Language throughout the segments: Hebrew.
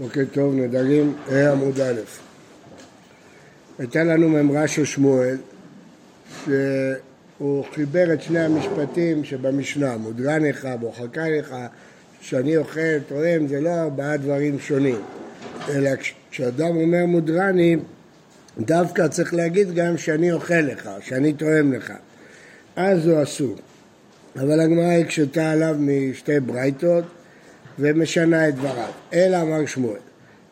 בוקר טוב, נדרים, ה' עמוד א'. הייתה לנו ממרה של שמואל, שהוא חיבר את שני המשפטים שבמשנה, מודרן לך, בוחקה לך, שאני אוכל, תורם, זה לא ארבעה דברים שונים, אלא כשאדם אומר מודרני, דווקא צריך להגיד גם שאני אוכל לך, שאני תורם לך, אז הוא אסור. אבל הגמרא הקשתה עליו משתי ברייתות, ומשנה את דבריו. אלא אמר שמואל,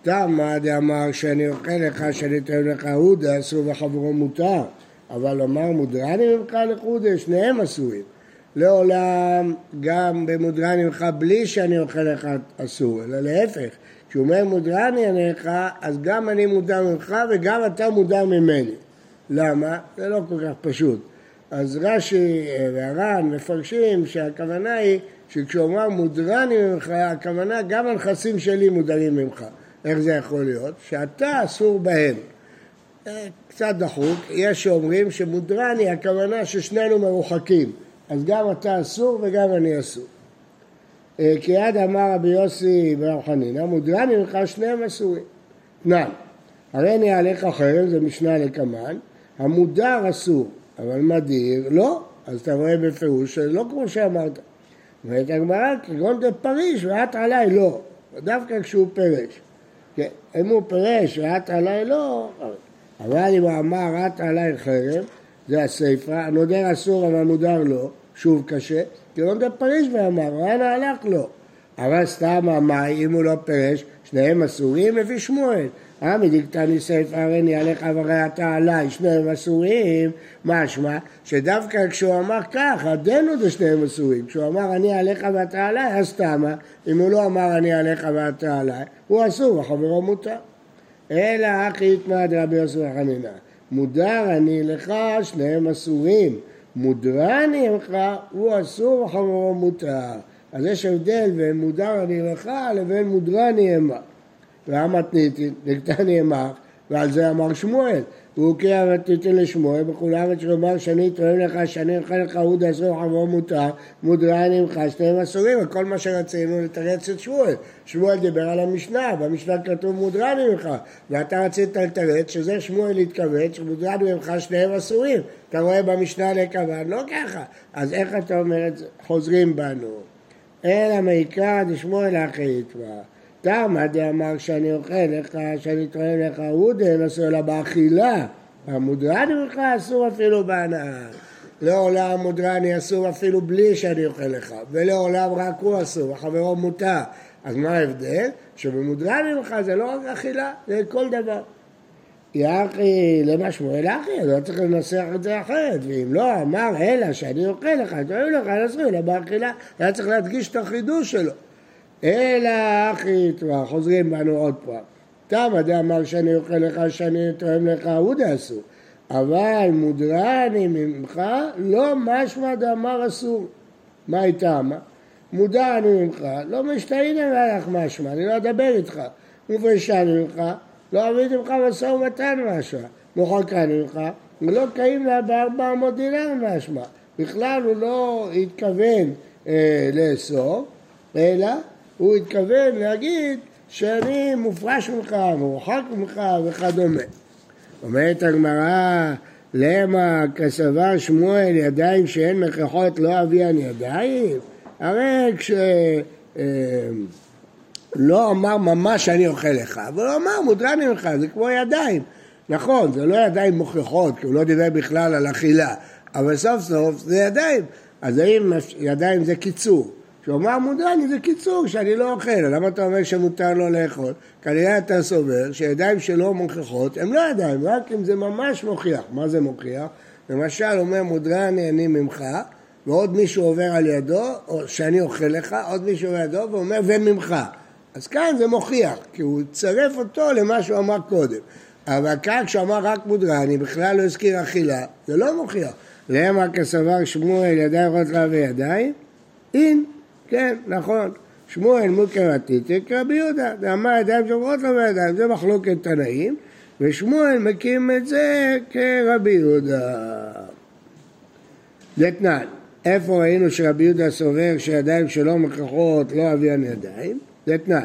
תמה דאמר שאני אוכל לך, שאני אתן לך הודה, אסור וחברו מותר, אבל אמר מודרני ממך לחודה, שניהם אסורים. לעולם גם במודרני ממך בלי שאני אוכל לך אסור, אלא להפך, כשהוא אומר מודרני לך, אז גם אני מודר ממך וגם אתה מודר ממני. למה? זה לא כל כך פשוט. אז רש"י והר"ן מפרשים שהכוונה היא שכשהוא אמר מודרני ממך, הכוונה גם הנכסים שלי מודרים ממך. איך זה יכול להיות? שאתה אסור בהם. אה, קצת דחוק, יש שאומרים שמודרני, הכוונה ששנינו מרוחקים. אז גם אתה אסור וגם אני אסור. אה, כי עד אמר רבי יוסי ברב חנינא, מודרני ממך שניהם אסורים. תנן, הרי אני עליך חרם, זה משנה לקמן, המודר אסור, אבל מדיר לא, אז אתה רואה בפירוש שלא כמו שאמרת. אומרת הגמרא, כגון דה פריש ואת עליי לא, דווקא כשהוא פירש. כן, אם הוא פירש ואת עליי לא, אבל אם הוא אמר את עליי חרם, זה הסיפא, הנודר אסור אבל מודר לא, שוב קשה, כגון דה פריש ואמר, ואנה הלך לא. אבל סתם אמר, אם הוא לא פירש, שניהם אסורים לפי שמואל. עמי דקתני סייפה הריני עליך והרי אתה עליי, שניהם אסורים, משמע שדווקא כשהוא אמר כך, הדנו זה שניהם אסורים. כשהוא אמר אני עליך ואתה עליי, אז תמה, אם הוא לא אמר אני עליך ואתה עליי, הוא אסור וחברו מותר. אלא אחי יתמד רבי יוסף וחנינא, מודר אני לך, שניהם אסורים. מודרני ממך, הוא אסור וחברו מותר. אז יש הבדל בין מודר אני לך לבין מודרני המה. והמתניתין, נקטני אמר, ועל זה אמר שמואל. והוא קרא המתניתין לשמואל, בכולם את שאומר שאני תורם לך, שאני אוכל לך עוד אסור חמור מותר, מודרני ממך, שניהם אסורים, וכל מה שרצינו לתרץ את שמואל. שמואל דיבר על המשנה, במשנה כתוב מודרני ממך, ואתה רצית לתרץ שזה שמואל התכוון, שמודרני ממך שניהם אסורים. אתה רואה במשנה לכוון, לא ככה. אז איך אתה אומר את זה? חוזרים בנו. אלא מעיקרא דשמואל אחי יתבע. תמה דאמר שאני אוכל לך, שאני תורם לך עודן, אסור אלא באכילה. המודרני ממך אסור אפילו בהנאה. לעולם מודרני אסור אפילו בלי שאני אוכל לך, ולעולם רק הוא אסור, החברו מותר. אז מה ההבדל? שבמודרני ממך זה לא רק אכילה, זה כל דבר. יחי למה שמואל אחי, אז לא צריך לנסח את זה אחרת, ואם לא אמר אלא שאני אוכל לך, תורם לך, אסור אלא באכילה, היה צריך להדגיש את החידוש שלו. אלא אחי יתבע, חוזרים בנו עוד פעם. תמה דאמר שאני אוכל לך, שאני תואם לך, הוא דאסור. אבל מודרני ממך, לא משמע דאמר אסור. מה היא תמה? מודרני ממך, לא משתהינה עליך משמע, אני לא אדבר איתך. מופרשני ממך, לא אביא ממך משא ומתן משמע. מוחקני ממך, ולא קיים לה בארבע מאות דינר משמע. בכלל הוא לא התכוון אה, לאסור, אלא הוא התכוון להגיד שאני מופרש ממך, מורחק ממך וכדומה. אומרת הגמרא, למה כסבר שמואל ידיים שאין מכרחות לא אביאן ידיים? הרי כש... אה, לא אמר ממש אני אוכל לך, אבל הוא אמר מודרני ממך, זה כמו ידיים. נכון, זה לא ידיים מוכיחות, כי הוא לא דיבר בכלל על אכילה, אבל סוף סוף זה ידיים. אז האם ידיים זה קיצור? כשהוא אמר מודרני זה קיצור, שאני לא אוכל, למה אתה אומר שמותר לו לאכול? כנראה אתה סובר שידיים שלא מוכיחות הם לא ידיים, רק אם זה ממש מוכיח. מה זה מוכיח? למשל אומר מודרני אני ממך, ועוד מישהו עובר על ידו, או שאני אוכל לך, עוד מישהו עובר על ידו ואומר וממך. אז כאן זה מוכיח, כי הוא צרף אותו למה שהוא אמר קודם. אבל כאן כשהוא אמר רק מודרני, בכלל לא הזכיר אכילה, זה לא מוכיח. למה כסבר שמואל ידיים יכולות לה וידיים? אין. כן, נכון. שמואל מוקר עתיתק רבי יהודה, ואמר ידיים שעוברות לו בידיים, זה מחלוקת תנאים, ושמואל מקים את זה כרבי יהודה. תנאי. איפה ראינו שרבי יהודה סובר שידיים שלא מכרחות לא אביאן ידיים? תנאי.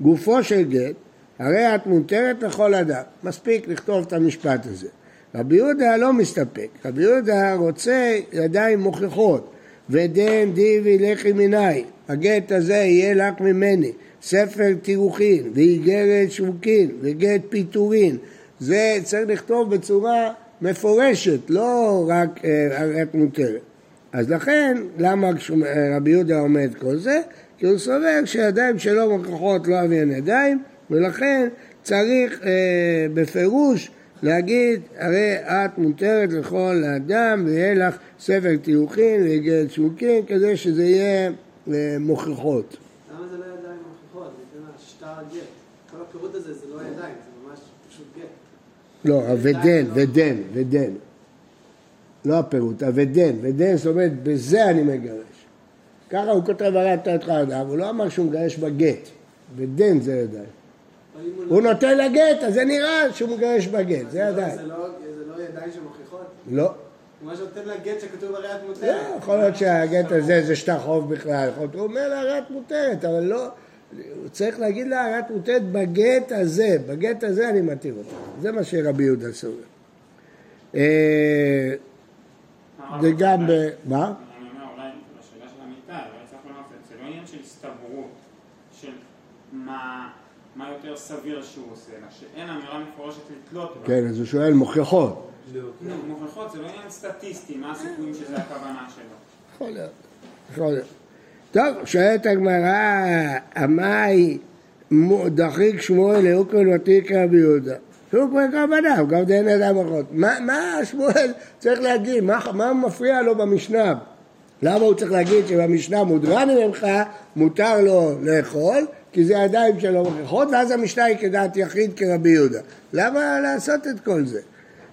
גופו של גט, הרי את מותרת לכל אדם. מספיק לכתוב את המשפט הזה. רבי יהודה לא מסתפק, רבי יהודה רוצה ידיים מוכיחות, ודן די יהוי ליכי מינאי, הגט הזה יהיה לך ממני, ספר תירוכין, ואיגרת שבוקין, וגט פטורין, זה צריך לכתוב בצורה מפורשת, לא רק הרי את מותרת. אז לכן, למה רבי יהודה עומד כל זה? כי הוא סובר שידיים שלו מוכיחות לא אביהן ידיים, ולכן צריך אה, בפירוש להגיד, הרי את מותרת לכל האדם ויהיה לך ספר טיוחין ויגד שוקין כדי שזה יהיה אה, מוכיחות. למה זה לא ידיים מוכיחות? זה שטר הגט. כל הפירוט הזה זה לא ידיים, זה ממש פשוט גט. לא, ודן, ודן, ודן. לא הפירוט, הוודן, ודן זאת אומרת, בזה אני מגרש. ככה הוא כותב הרי אתה את אדם, הוא לא אמר שהוא מגרש בגט, ודן זה ידיים. הוא נותן לגט, אז זה נראה שהוא מגרש בגט, זה ידיים. זה לא ידיים שמוכיחות? לא. מה שנותן לגט שכתוב הרי את מותרת. לא, יכול להיות שהגט הזה זה שטר חוב בכלל, הוא אומר לה הרי את מותרת, אבל לא, הוא צריך להגיד לה הרי את מותרת בגט הזה, בגט הזה אני מתיר אותה. זה מה שרבי יהודה סובר. אה, זה גם ב... מה? אני אומר, אולי בשאלה של המיטה, אולי צריך לומר, זה לא עניין של הסתברות, של מה... מה יותר סביר שהוא עושה, אלא שאין אמירה מפורשת לתלות בה. כן, אז הוא שואל מוכיחות. נו, מוכיחות זה לא עניין סטטיסטי, מה הסיכויים שזה הכוונה שלו. יכול להיות, יכול להיות. טוב, שואלת הגמרא, עמאי דחיק שמואל לאוקרן ותיק רבי יהודה. שהוא כבר כוונה, גם דין אדם אחות. מה שמואל צריך להגיד? מה מפריע לו במשנה? למה הוא צריך להגיד שבמשנה מודרן ממך, מותר לו לאכול, כי זה ידיים שלו מוכיחות, ואז המשנה היא כדעת יחיד כרבי יהודה. למה לעשות את כל זה?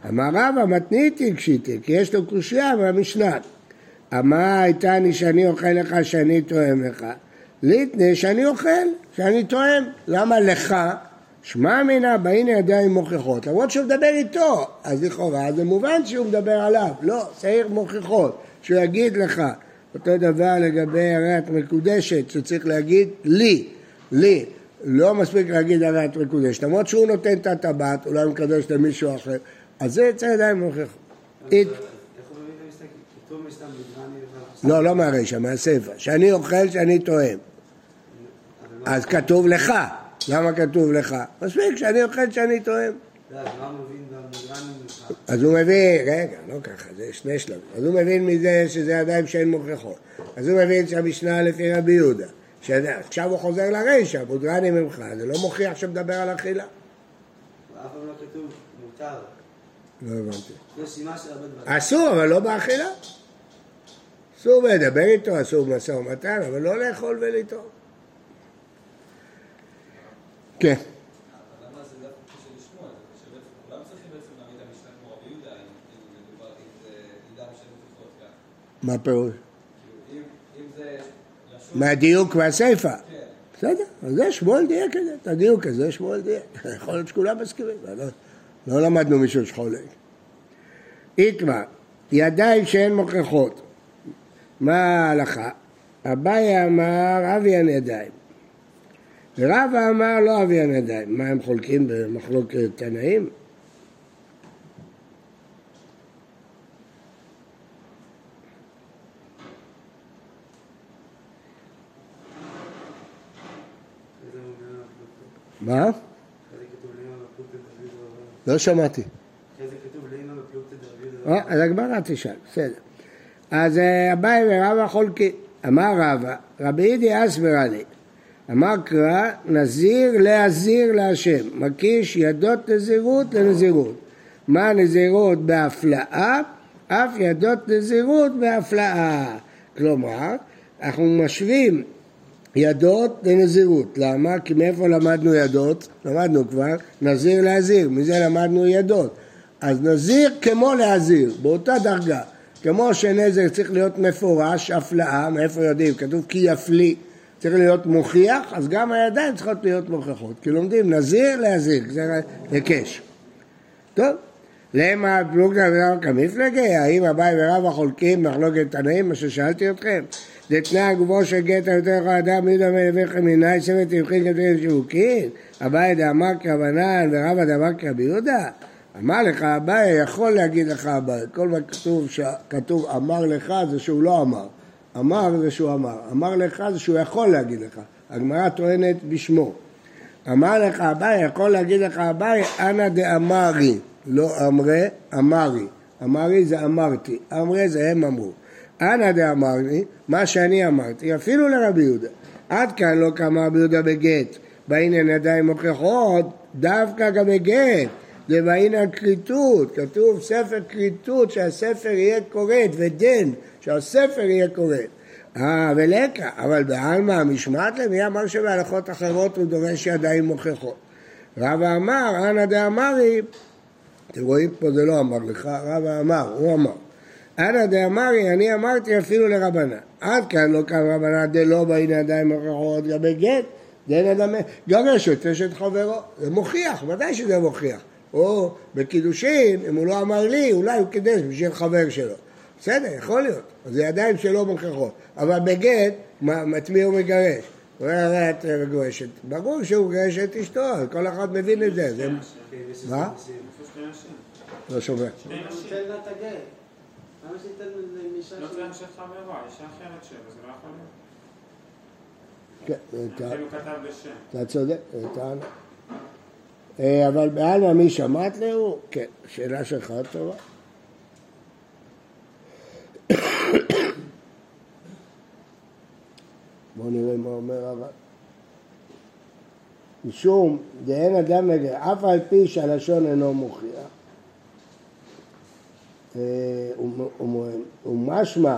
אמר רבא מתניתי קשיתי, כי יש לו קושייה מהמשנה. אמר הייתני שאני אוכל לך שאני תואם לך. ליתנה שאני אוכל, שאני תואם. למה לך? שמע מינה באין ידיים מוכיחות. למרות שהוא מדבר איתו, אז לכאורה זה מובן שהוא מדבר עליו. לא, צריך מוכיחות. שהוא יגיד לך. אותו דבר לגבי הרי את מקודשת, שצריך להגיד לי. לי. לא מספיק להגיד הרי את מקודשת. למרות שהוא נותן את הטבעת, אולי הוא מקדש למישהו אחר. אז זה יצא ידיים מוכיחות. לא, לא מהרשע, מהסיפא. שאני אוכל, שאני תואם. אז כתוב לך. למה כתוב לך? מספיק שאני אוכל, שאני תואם. אז הוא מבין, רגע, לא ככה, זה שני שלבים. אז הוא מבין מזה שזה ידיים שאין מוכיחות. אז הוא מבין שהמשנה לפי רבי יהודה. עכשיו הוא חוזר לרישא, בודרני ממך, זה לא מוכיח שמדבר על אכילה. אף פעם לא כתוב מותר. לא הבנתי. אסור, אבל לא באכילה. אסור לדבר איתו, אסור במשא ומתן, אבל לא לאכול ולטעום. כן. מה הפירוש? מהדיוק והסיפא. בסדר, אז זה שמואל דייק את זה, את הדיוק הזה שמואל דייק. יכול להיות שכולם מסכימים, לא, לא למדנו מישהו שחולק. איתמר, ידיים שאין מוכיחות. מה ההלכה? אביי אמר אביאן ידיים. ורבא אמר לא אביאן ידיים. מה הם חולקים במחלוקת תנאים? מה? לא שמעתי. אז הגמרא תשאל, בסדר. אז אה, אביי ורבא חולקים. אמר רבא, רבי אידי אסברה לי. אמר קרא, נזיר להזיר להשם, מקיש ידות נזירות לנזירות. מה נזירות בהפלאה? אף ידות נזירות בהפלאה. כלומר, אנחנו משווים ידות לנזירות. למה? כי מאיפה למדנו ידות? למדנו כבר, נזיר להזיר, מזה למדנו ידות. אז נזיר כמו להזיר, באותה דרגה. כמו שנזר צריך להיות מפורש, הפלאה, מאיפה יודעים? כתוב כי יפליא, צריך להיות מוכיח, אז גם הידיים צריכות להיות מוכיחות. כי לומדים נזיר להזיר, זה היקש. טוב, למה פלוגתא ולמה כמפלגי? האם אביי ורבא חולקים מחלוקת תנאים, מה ששאלתי אתכם? דתנא הגופו של גט היותר לך אדם מיהודה מלוויכם מנאי סבת תבחין כתבי שיווקין? אביי דאמר כרבנן ורבא דאמר כרבי יהודה? אמר לך אביי, יכול להגיד לך אביי, כל מה כתוב, כתוב אמר לך זה שהוא לא אמר, אמר זה שהוא אמר, אמר לך זה שהוא יכול להגיד לך, הגמרא טוענת בשמו. אמר לך אביי, יכול להגיד לך אביי, אנא דאמרי, לא אמרי, אמרי. אמרי זה אמרתי, אמרי זה הם אמרו. אנא דאמרי, מה שאני אמרתי, אפילו לרבי יהודה. עד כאן לא קמה רבי יהודה בגט, בעניין ידיים מוכיחות, דווקא גם בגט. בעניין כריתות, כתוב ספר כריתות שהספר יהיה כורת ודן שהספר יהיה כורת. אה, ולקה, אבל בעלמא המשמעת למי אמר שבהלכות אחרות הוא דורש ידיים מוכיחות. רבא אמר, אנא דאמרי, אתם רואים פה זה לא אמר לך, רבא אמר, הוא אמר. אנא דאמרי, אני אמרתי אפילו לרבנן. עד כאן לא קם רבנן דלא בעניין ידיים מוכיחות לגבי גט, דין אדם, גרש את אשת חברו. זה מוכיח, ודאי שזה מוכיח. או בקידושין, אם הוא לא אמר לי, אולי הוא קידש בשביל חבר שלו. בסדר, יכול להיות. זה ידיים שלו מוכיחות. אבל בגט, את מי הוא מגרש? הוא אומר, הרי את מגורשת. ברור שהוא מגרש את אשתו, כל אחד מבין את זה. מה? לא שומע. כן, אתה צודק, טענה. אה, אבל בעלמא מי שמעת לו? כן, שאלה שלך טובה. בואו נראה מה אומר הרב. משום דאין אדם נגד, אף על פי שהלשון אינו מוכיח, אה, ומשמע,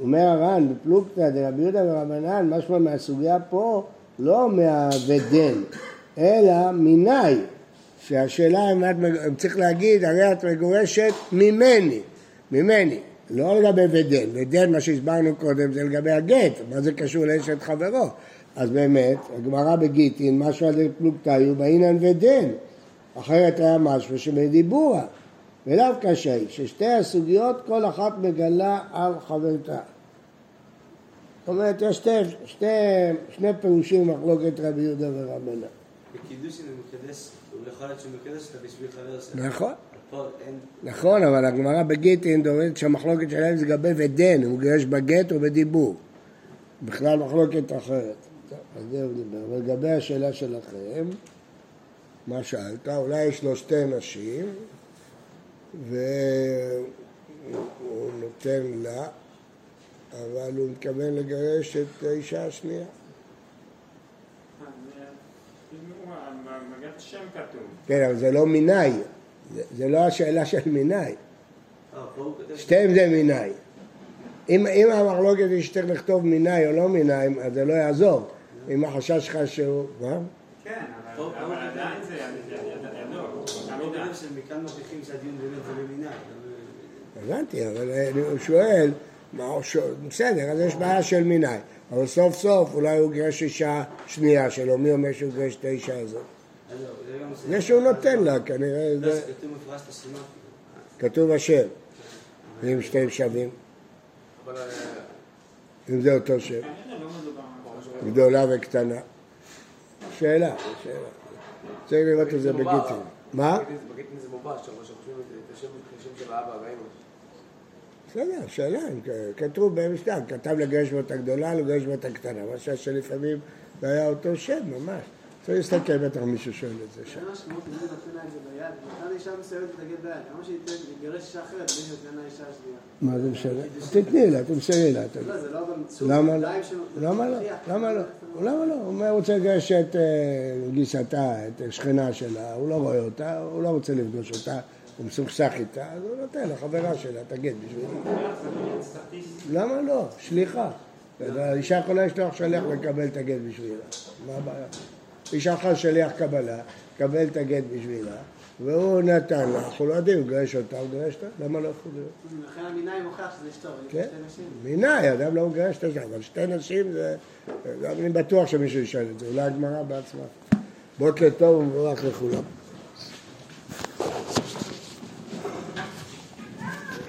אומר הר"ן, בפלוגתא דרבי יהודה ורבנן, משמע מהסוגיה פה, לא מהוודן, אלא מיני, שהשאלה אם צריך להגיד, הרי את מגורשת ממני, ממני, לא לגבי ודן, ודן מה שהסברנו קודם זה לגבי הגט, מה זה קשור לאשת חברו, אז באמת, הגמרא בגיטין, משהו על פלוגתיו, באינן ודן, אחרת היה משהו שבדיבורה, ולאו קשי, ששתי הסוגיות כל אחת מגלה על חברתה. זאת אומרת, יש שתי, שתי, שני פירושים מחלוקת רבי יהודה ורבנה. בקידושין הוא מקדש, הוא יכול להיות שהוא מקדש אותה בשביל חבר שלו. נכון. נכון, אבל הגמרא בגיטין דורשת שהמחלוקת שלהם זה לגבי ודן, הוא גירש בגט או בדיבור. בכלל מחלוקת אחרת. אז זה הוא דיבר. אבל לגבי השאלה שלכם, מה שאלת, אולי יש לו שתי נשים, והוא נותן לה, אבל הוא מתכוון לגרש את האישה השנייה. כן, אבל זה לא מיני, זה לא השאלה של מיני. שתיהם זה מיני. אם, אם המחלוקת היא שצריך לכתוב מיני או לא מיני, אז זה לא יעזור. אם החשש שלך שהוא... מה? כן, אבל עדיין זה ידוע. הבנתי, אבל הוא שואל, בסדר, אז יש בעיה של מיני. אבל סוף סוף אולי הוא גירש אישה שנייה שלו, מי אומר שהוא גירש את האישה הזאת? זה שהוא נותן לה, כנראה זה... כתוב השם, ואם שתיהם שווים. אם זה אותו שם. גדולה וקטנה. שאלה, שאלה. צריך לראות את זה בגיטין. מה? בגיטין זה מובש, אבל שחושבים את השם של האבא והאמא. בסדר, שאלה, כתוב במשנה, כתב לגרש בו את הגדולה, לגרש בו את הקטנה, מה שלפעמים זה היה אותו שם ממש. צריך להסתכל, בטח מישהו שואל את זה שם. מה זה משנה? תתני לה, תמסרי לה. למה לא? למה לא? למה לא? למה לא? הוא רוצה לגרש את גיסתה, את השכנה שלה, הוא לא רואה אותה, הוא לא רוצה לפגוש אותה. הוא מסוכסך איתה, אז הוא נותן לחברה שלה את הגט בשבילה. למה לא? שליחה. האישה יכולה לשלוח שליח לקבל את הגט בשבילה. מה הבעיה? אישה אחת שליח קבלה, קבל את הגט בשבילה, והוא נתן לה, אנחנו לא יודעים, גרש אותה, הוא גרש אותה, למה לא יכול להיות? לכן המינאי מוכיח שזה כן, מינאי, אדם לא מגרש את זה, אבל שתי נשים זה, אני בטוח שמישהו ישאל את זה, אולי הגמרא בעצמה. בוקר טוב ומבורך לכולם.